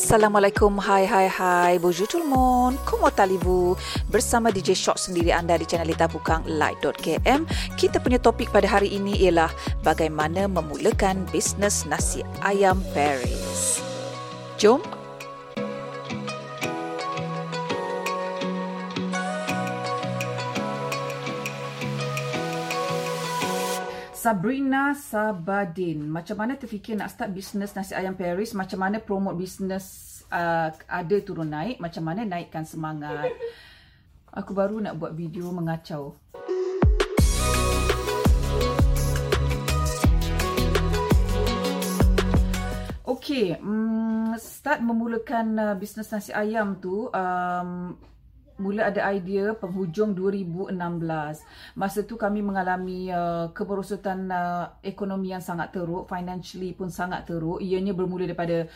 Assalamualaikum, hai hai hai, bonjour tout le monde, comment allez-vous? Bersama DJ Shock sendiri anda di channel Lita Bukang Light.km Kita punya topik pada hari ini ialah bagaimana memulakan bisnes nasi ayam Paris. Jom Sabrina Sabadin, macam mana terfikir nak start bisnes nasi ayam Paris? Macam mana promote bisnes uh, ada turun naik? Macam mana naikkan semangat? Aku baru nak buat video mengacau. Okay, um, start memulakan uh, bisnes nasi ayam tu um, mula ada idea penghujung 2016. Masa tu kami mengalami uh, keberosotan uh, ekonomi yang sangat teruk, financially pun sangat teruk. Ianya bermula daripada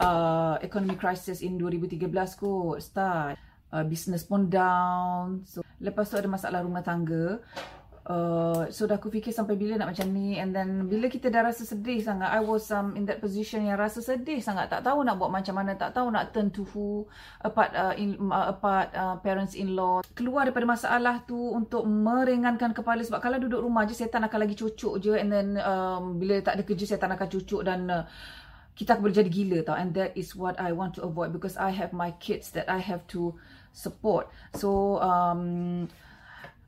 uh, economy crisis in 2013 kot, start. Uh, business pun down. So, lepas tu ada masalah rumah tangga. Uh, so dah aku fikir sampai bila nak macam ni. And then bila kita dah rasa sedih sangat I was um, in that position yang rasa sedih sangat. Tak tahu nak buat macam mana tak tahu nak turn to who apart uh, in, uh, apart uh, parents in law. Keluar daripada masalah tu untuk meringankan kepala sebab kalau duduk rumah je setan akan lagi cucuk je. And then um, bila tak ada kerja setan akan cucuk dan uh, kita akan boleh jadi gila tau. And that is what I want to avoid because I have my kids that I have to support. So um,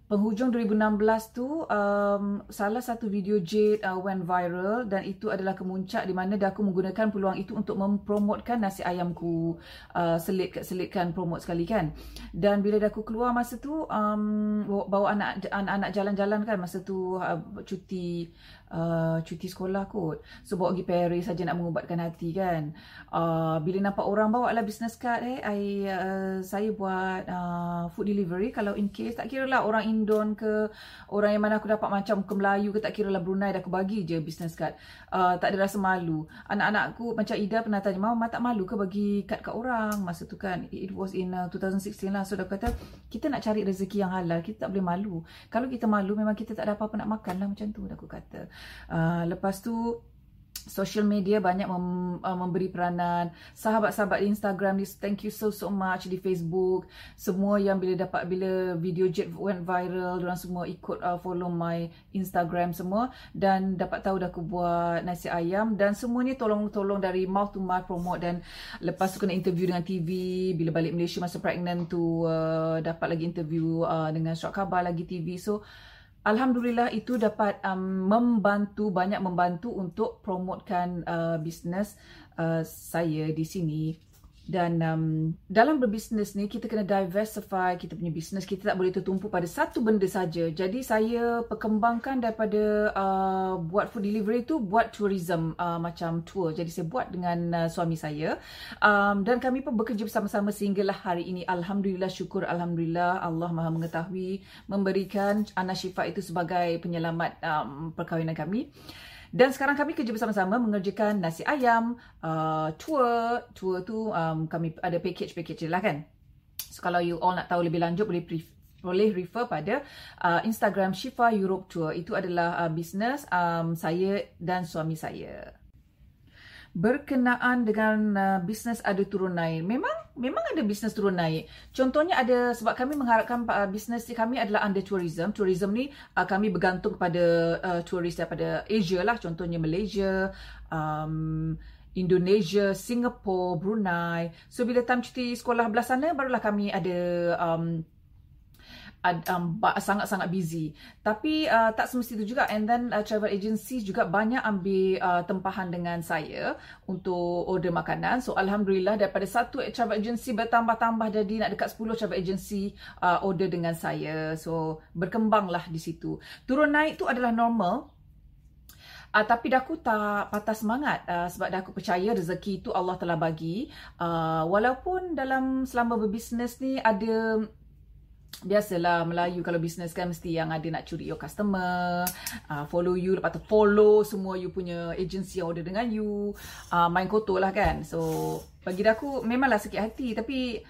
penghujung 2016 tu um, salah satu video Jade uh, went viral dan itu adalah kemuncak di mana aku menggunakan peluang itu untuk mempromotkan nasi ayamku. Uh, selit selitkan promote sekali kan. Dan bila aku keluar masa tu um, bawa anak anak jalan-jalan kan masa tu uh, cuti uh, cuti sekolah kot. So bawa pergi Paris saja nak mengubatkan hati kan. Uh, bila nampak orang bawa lah business card eh, I, uh, saya buat uh, food delivery. Kalau in case, tak kira lah orang Indon ke, orang yang mana aku dapat macam ke Melayu ke, tak kira lah Brunei dah aku bagi je business card. Uh, tak ada rasa malu. Anak-anakku macam Ida pernah tanya, Mama tak malu ke bagi kad kat orang masa tu kan. It was in uh, 2016 lah. So dah kata, kita nak cari rezeki yang halal, kita tak boleh malu. Kalau kita malu, memang kita tak ada apa-apa nak makan lah macam tu aku kata. Uh, lepas tu social media banyak mem, uh, memberi peranan. Sahabat-sahabat di Instagram ni thank you so so much di Facebook. Semua yang bila dapat bila video jet went viral orang semua ikut uh, follow my Instagram semua. Dan dapat tahu dah aku buat nasi ayam. Dan semua ni tolong-tolong dari mouth to mouth promote. Dan lepas tu kena interview dengan TV bila balik Malaysia masa pregnant tu uh, dapat lagi interview uh, dengan Surat Khabar lagi TV so Alhamdulillah itu dapat um, membantu banyak membantu untuk promotekan uh, bisnes uh, saya di sini dan um, dalam berbisnes ni kita kena diversify kita punya bisnes. Kita tak boleh tertumpu pada satu benda saja. Jadi saya perkembangkan daripada uh, buat food delivery tu buat tourism uh, macam tour. Jadi saya buat dengan uh, suami saya. Um, dan kami pun bekerja bersama-sama sehinggalah hari ini. Alhamdulillah syukur alhamdulillah. Allah Maha mengetahui memberikan Ana Syifa itu sebagai penyelamat um, perkahwinan kami dan sekarang kami kerja bersama-sama mengerjakan nasi ayam, uh, tour. Tour tu um, kami ada package-package lah kan. So kalau you all nak tahu lebih lanjut boleh boleh refer pada uh, Instagram Shifa Europe Tour. Itu adalah uh, bisnes um, saya dan suami saya berkenaan dengan uh, bisnes ada turun naik. Memang memang ada bisnes turun naik. Contohnya ada sebab kami mengharapkan uh, bisnes kami adalah under tourism. Tourism ni uh, kami bergantung kepada uh, turis daripada Asia lah. Contohnya Malaysia, um, Indonesia, Singapore, Brunei. So bila time cuti sekolah belah sana barulah kami ada um, um, sangat-sangat busy. Tapi uh, tak semesti itu juga. And then uh, travel agency juga banyak ambil uh, tempahan dengan saya untuk order makanan. So Alhamdulillah daripada satu travel agency bertambah-tambah jadi nak dekat 10 travel agency uh, order dengan saya. So berkembanglah di situ. Turun naik tu adalah normal. Uh, tapi dah aku tak patah semangat uh, sebab dah aku percaya rezeki itu Allah telah bagi. Uh, walaupun dalam selama berbisnes ni ada Biasalah Melayu kalau bisnes kan mesti yang ada nak curi your customer, uh, follow you, lepas tu follow semua you punya agency yang order dengan you, uh, main kotor lah kan. So bagi aku memanglah sakit hati tapi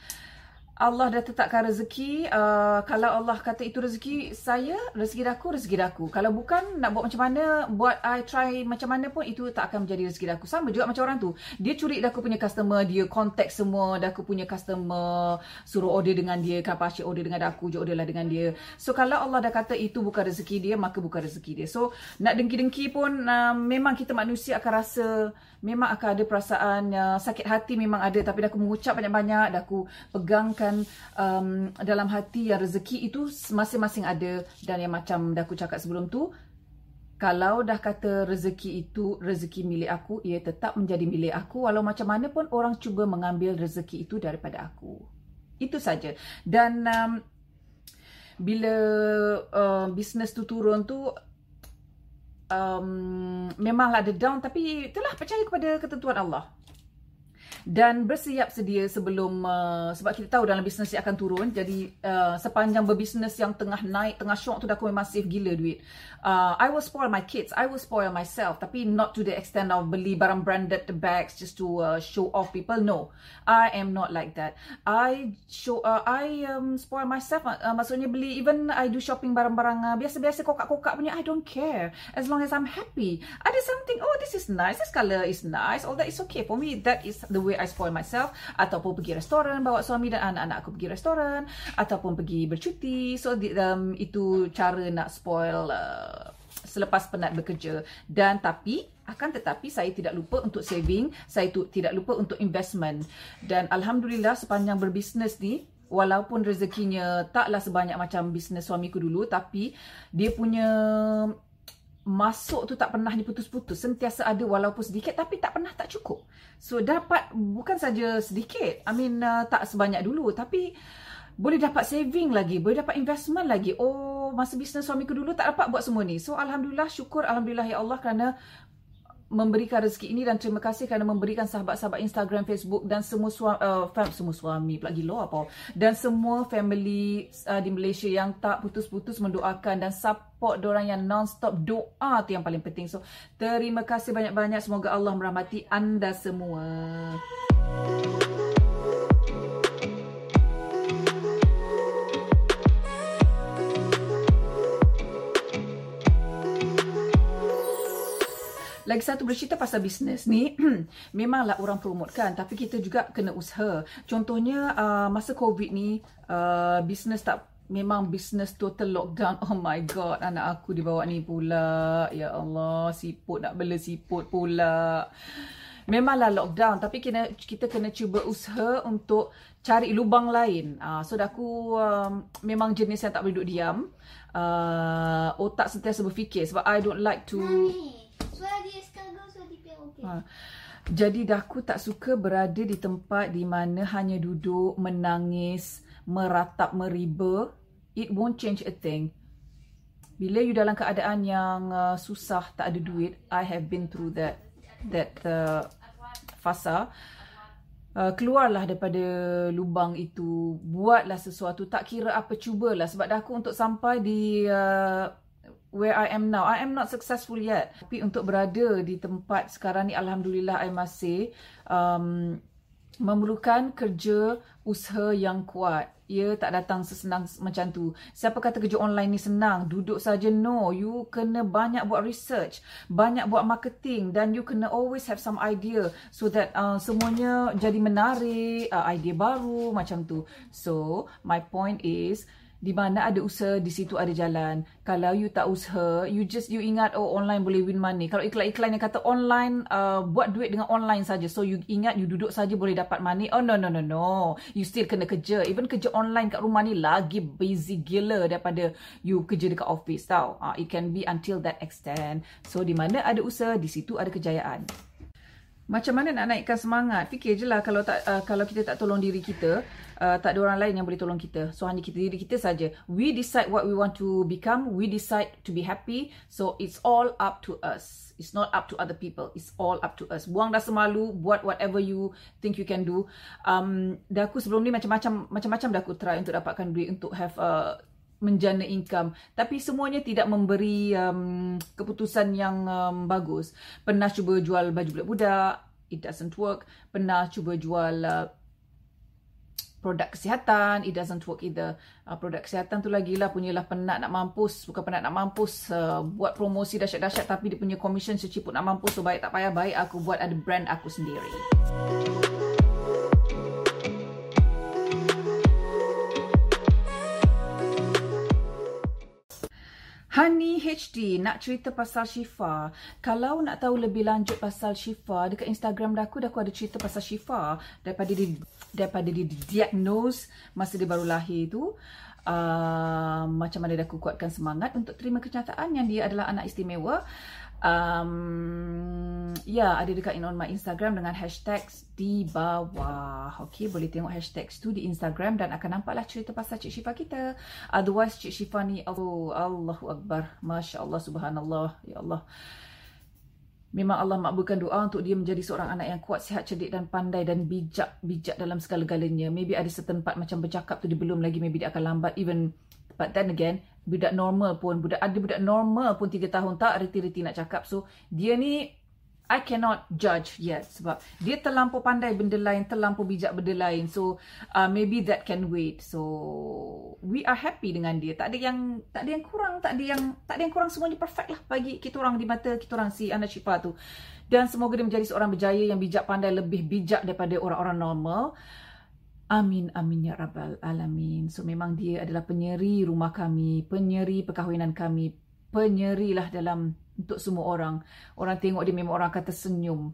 Allah dah tetapkan rezeki. Uh, kalau Allah kata itu rezeki saya, rezeki daku, rezeki daku. Kalau bukan, nak buat macam mana, buat I try macam mana pun, itu tak akan menjadi rezeki daku. Sama juga macam orang tu. Dia curi daku punya customer, dia contact semua daku punya customer, suruh order dengan dia, kenapa asyik order dengan daku, je order lah dengan dia. So, kalau Allah dah kata itu bukan rezeki dia, maka bukan rezeki dia. So, nak dengki-dengki pun, uh, memang kita manusia akan rasa, memang akan ada perasaan uh, sakit hati memang ada. Tapi dah aku mengucap banyak-banyak, dah aku pegangkan dan um, dalam hati yang rezeki itu masing-masing ada. Dan yang macam dah aku cakap sebelum tu kalau dah kata rezeki itu rezeki milik aku ia tetap menjadi milik aku. Walau macam mana pun orang cuba mengambil rezeki itu daripada aku. Itu saja. Dan um, bila uh, bisnes tu turun tu um, memanglah ada down. Tapi itulah percaya kepada ketentuan Allah dan bersiap sedia sebelum uh, sebab kita tahu dalam bisnes dia akan turun. Jadi uh, sepanjang berbisnes yang tengah naik tengah syok tu dah aku masif gila duit. Uh, I will spoil my kids I will spoil myself. Tapi not to the extent of beli barang branded bags just to uh, show off people. No I am not like that. I show uh, I um, spoil myself. Uh, maksudnya beli even I do shopping barang-barang uh, biasa-biasa kokak-kokak punya I don't care. As long as I'm happy. Ada something oh this is nice. This color is nice. All that is okay for me. That is the way I spoil myself ataupun pergi restoran bawa suami dan anak-anak aku pergi restoran ataupun pergi bercuti. So um, itu cara nak spoil uh, selepas penat bekerja. Dan tapi akan tetapi saya tidak lupa untuk saving saya tu tidak lupa untuk investment. Dan alhamdulillah sepanjang berbisnes ni walaupun rezekinya taklah sebanyak macam bisnes suamiku dulu tapi dia punya masuk tu tak pernah diputus-putus sentiasa ada walaupun sedikit tapi tak pernah tak cukup. So dapat bukan saja sedikit i mean uh, tak sebanyak dulu tapi boleh dapat saving lagi boleh dapat investment lagi. Oh masa bisnes suamiku dulu tak dapat buat semua ni. So alhamdulillah syukur alhamdulillah ya Allah kerana memberikan rezeki ini dan terima kasih kerana memberikan sahabat-sahabat Instagram, Facebook dan semua suami, uh, fam, semua suami pula gila apa dan semua family uh, di Malaysia yang tak putus-putus mendoakan dan support orang yang non-stop doa tu yang paling penting. So, terima kasih banyak-banyak. Semoga Allah merahmati anda semua. Lagi satu bercerita pasal bisnes ni? Memanglah orang promotkan tapi kita juga kena usaha. Contohnya uh, masa covid ni uh, bisnes tak memang bisnes total lockdown. Oh my god anak aku dibawa ni pula. Ya Allah siput nak bela siput pula. Memanglah lockdown tapi kena kita kena cuba usaha untuk cari lubang lain. Uh, so aku um, memang jenis yang tak boleh duduk diam. Uh, otak sentiasa berfikir sebab I don't like to Mami. Ha. Jadi Daku tak suka berada di tempat di mana hanya duduk, menangis, meratap, meriba. It won't change a thing. Bila you dalam keadaan yang uh, susah, tak ada duit, I have been through that that uh, fasa. Uh, keluarlah daripada lubang itu. Buatlah sesuatu. Tak kira apa, cubalah. Sebab Daku untuk sampai di... Uh, where I am now. I am not successful yet. Tapi untuk berada di tempat sekarang ni, Alhamdulillah, I masih um, memerlukan kerja usaha yang kuat. Ia tak datang sesenang macam tu. Siapa kata kerja online ni senang? Duduk saja no. You kena banyak buat research. Banyak buat marketing. Dan you kena always have some idea. So that uh, semuanya jadi menarik. Uh, idea baru macam tu. So, my point is di mana ada usaha di situ ada jalan. Kalau you tak usaha you just you ingat oh online boleh win money. Kalau iklan-iklan yang kata online uh, buat duit dengan online saja. So you ingat you duduk saja boleh dapat money. Oh no no no no. You still kena kerja. Even kerja online kat rumah ni lagi busy gila daripada you kerja dekat office tau. Uh, it can be until that extent. So di mana ada usaha di situ ada kejayaan macam mana nak naikkan semangat? Fikir je lah kalau, tak, uh, kalau kita tak tolong diri kita, uh, tak ada orang lain yang boleh tolong kita. So hanya kita diri kita saja. We decide what we want to become. We decide to be happy. So it's all up to us. It's not up to other people. It's all up to us. Buang rasa malu. Buat whatever you think you can do. Um, dah aku sebelum ni macam-macam macam-macam dah aku try untuk dapatkan duit untuk have a menjana income. Tapi semuanya tidak memberi um, keputusan yang um, bagus. Pernah cuba jual baju budak-budak it doesn't work. Pernah cuba jual uh, produk kesihatan it doesn't work either. Uh, produk kesihatan tu lagi lah punyalah penat nak mampus. Bukan penat nak mampus uh, buat promosi dahsyat-dahsyat tapi dia punya commission seciput nak mampus. So baik tak payah baik aku buat ada brand aku sendiri Hani HD nak cerita pasal Shifa. Kalau nak tahu lebih lanjut pasal Shifa, dekat Instagram aku dah aku ada cerita pasal Shifa daripada di daripada di diagnose masa dia baru lahir tu. Uh, macam mana dia aku kuatkan semangat untuk terima kenyataan yang dia adalah anak istimewa um, ya yeah, ada dekat in on my Instagram dengan hashtags di bawah. Okay, boleh tengok hashtags tu di Instagram dan akan nampaklah cerita pasal Cik Syifa kita. Otherwise, Cik Syifa ni, oh, Allahu Akbar. Masya Allah, Subhanallah. Ya Allah. Memang Allah makbulkan doa untuk dia menjadi seorang anak yang kuat, sihat, cerdik dan pandai dan bijak. Bijak dalam segala-galanya. Maybe ada setempat macam bercakap tu dia belum lagi. Maybe dia akan lambat. Even, but then again, budak normal pun budak ada budak normal pun 3 tahun tak reti-reti nak cakap so dia ni I cannot judge yet sebab dia terlampau pandai benda lain, terlampau bijak benda lain. So uh, maybe that can wait. So we are happy dengan dia. Tak ada yang tak ada yang kurang, tak ada yang tak ada yang kurang semuanya perfect lah bagi kita orang di mata kita orang si anak Syifa tu. Dan semoga dia menjadi seorang berjaya yang bijak pandai lebih bijak daripada orang-orang normal. Amin, amin ya rabbal alamin. So memang dia adalah penyeri rumah kami, penyeri perkahwinan kami, penyeri lah dalam untuk semua orang. Orang tengok dia memang orang kata senyum.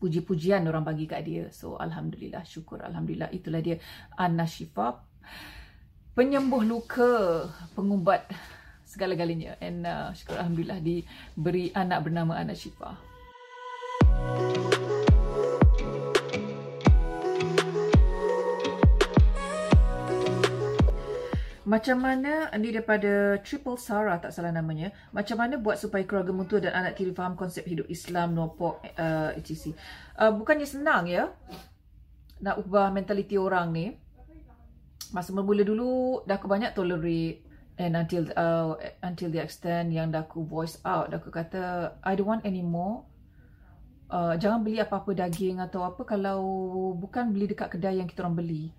Puji-pujian orang bagi kat dia. So Alhamdulillah, syukur Alhamdulillah. Itulah dia Anna Shifa. Penyembuh luka, pengubat segala-galanya. And uh, syukur Alhamdulillah diberi anak bernama Anna Shifa. Macam mana, ini daripada Triple Sarah tak salah namanya. Macam mana buat supaya keluarga mutua dan anak tiri faham konsep hidup Islam, nopok, uh, etc. Uh, bukannya senang ya, nak ubah mentaliti orang ni. Masa bermula dulu, dah aku banyak tolerate. And until uh, until the extent yang dah aku voice out, dah aku kata, I don't want anymore. Uh, jangan beli apa-apa daging atau apa kalau bukan beli dekat kedai yang kita orang beli.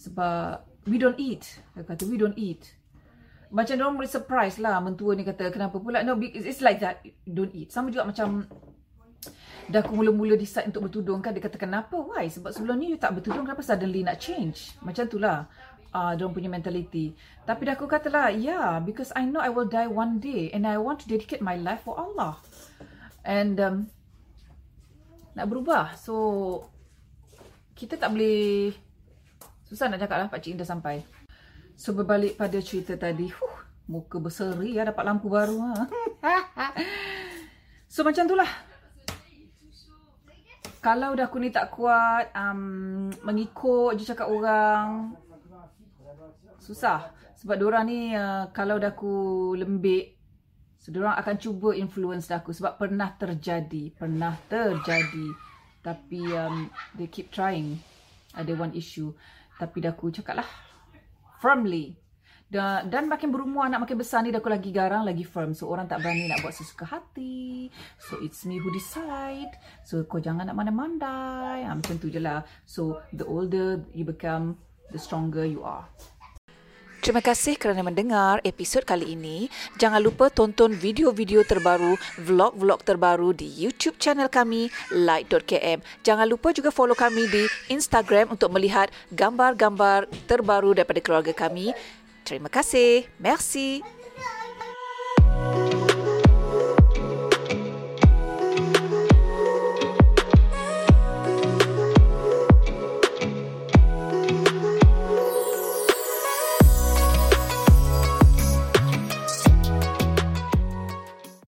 Sebab we don't eat. Dia kata, we don't eat. Macam orang surprise lah mentua ni kata, kenapa pula? No, it's like that. Don't eat. Sama juga macam dah aku mula-mula decide untuk bertudung kan. Dia kata, kenapa? Why? Sebab sebelum ni you tak bertudung, kenapa suddenly nak change? Macam tu lah. Uh, dia punya mentality. Tapi dah aku kata lah, yeah, because I know I will die one day and I want to dedicate my life for Allah. And um, nak berubah. So, kita tak boleh Susah nak cakap lah pakcik dah sampai. So berbalik pada cerita tadi. Huh, muka berseri ya dapat lampu baru. Ha. so macam tu lah. Kalau dah aku ni tak kuat, um, mengikut je cakap orang. Susah. Sebab diorang ni uh, kalau dah aku lembik, so diorang akan cuba influence aku. Sebab pernah terjadi. Pernah terjadi. Tapi um, they keep trying. Ada one issue. Tapi dah aku cakap lah. Firmly. Dan, dan makin berumur anak makin besar ni dah aku lagi garang, lagi firm. So orang tak berani nak buat sesuka hati. So it's me who decide. So kau jangan nak mandai-mandai. Ha, macam tu je lah. So the older you become, the stronger you are. Terima kasih kerana mendengar episod kali ini. Jangan lupa tonton video-video terbaru, vlog-vlog terbaru di YouTube channel kami, light.km. Jangan lupa juga follow kami di Instagram untuk melihat gambar-gambar terbaru daripada keluarga kami. Terima kasih. Merci.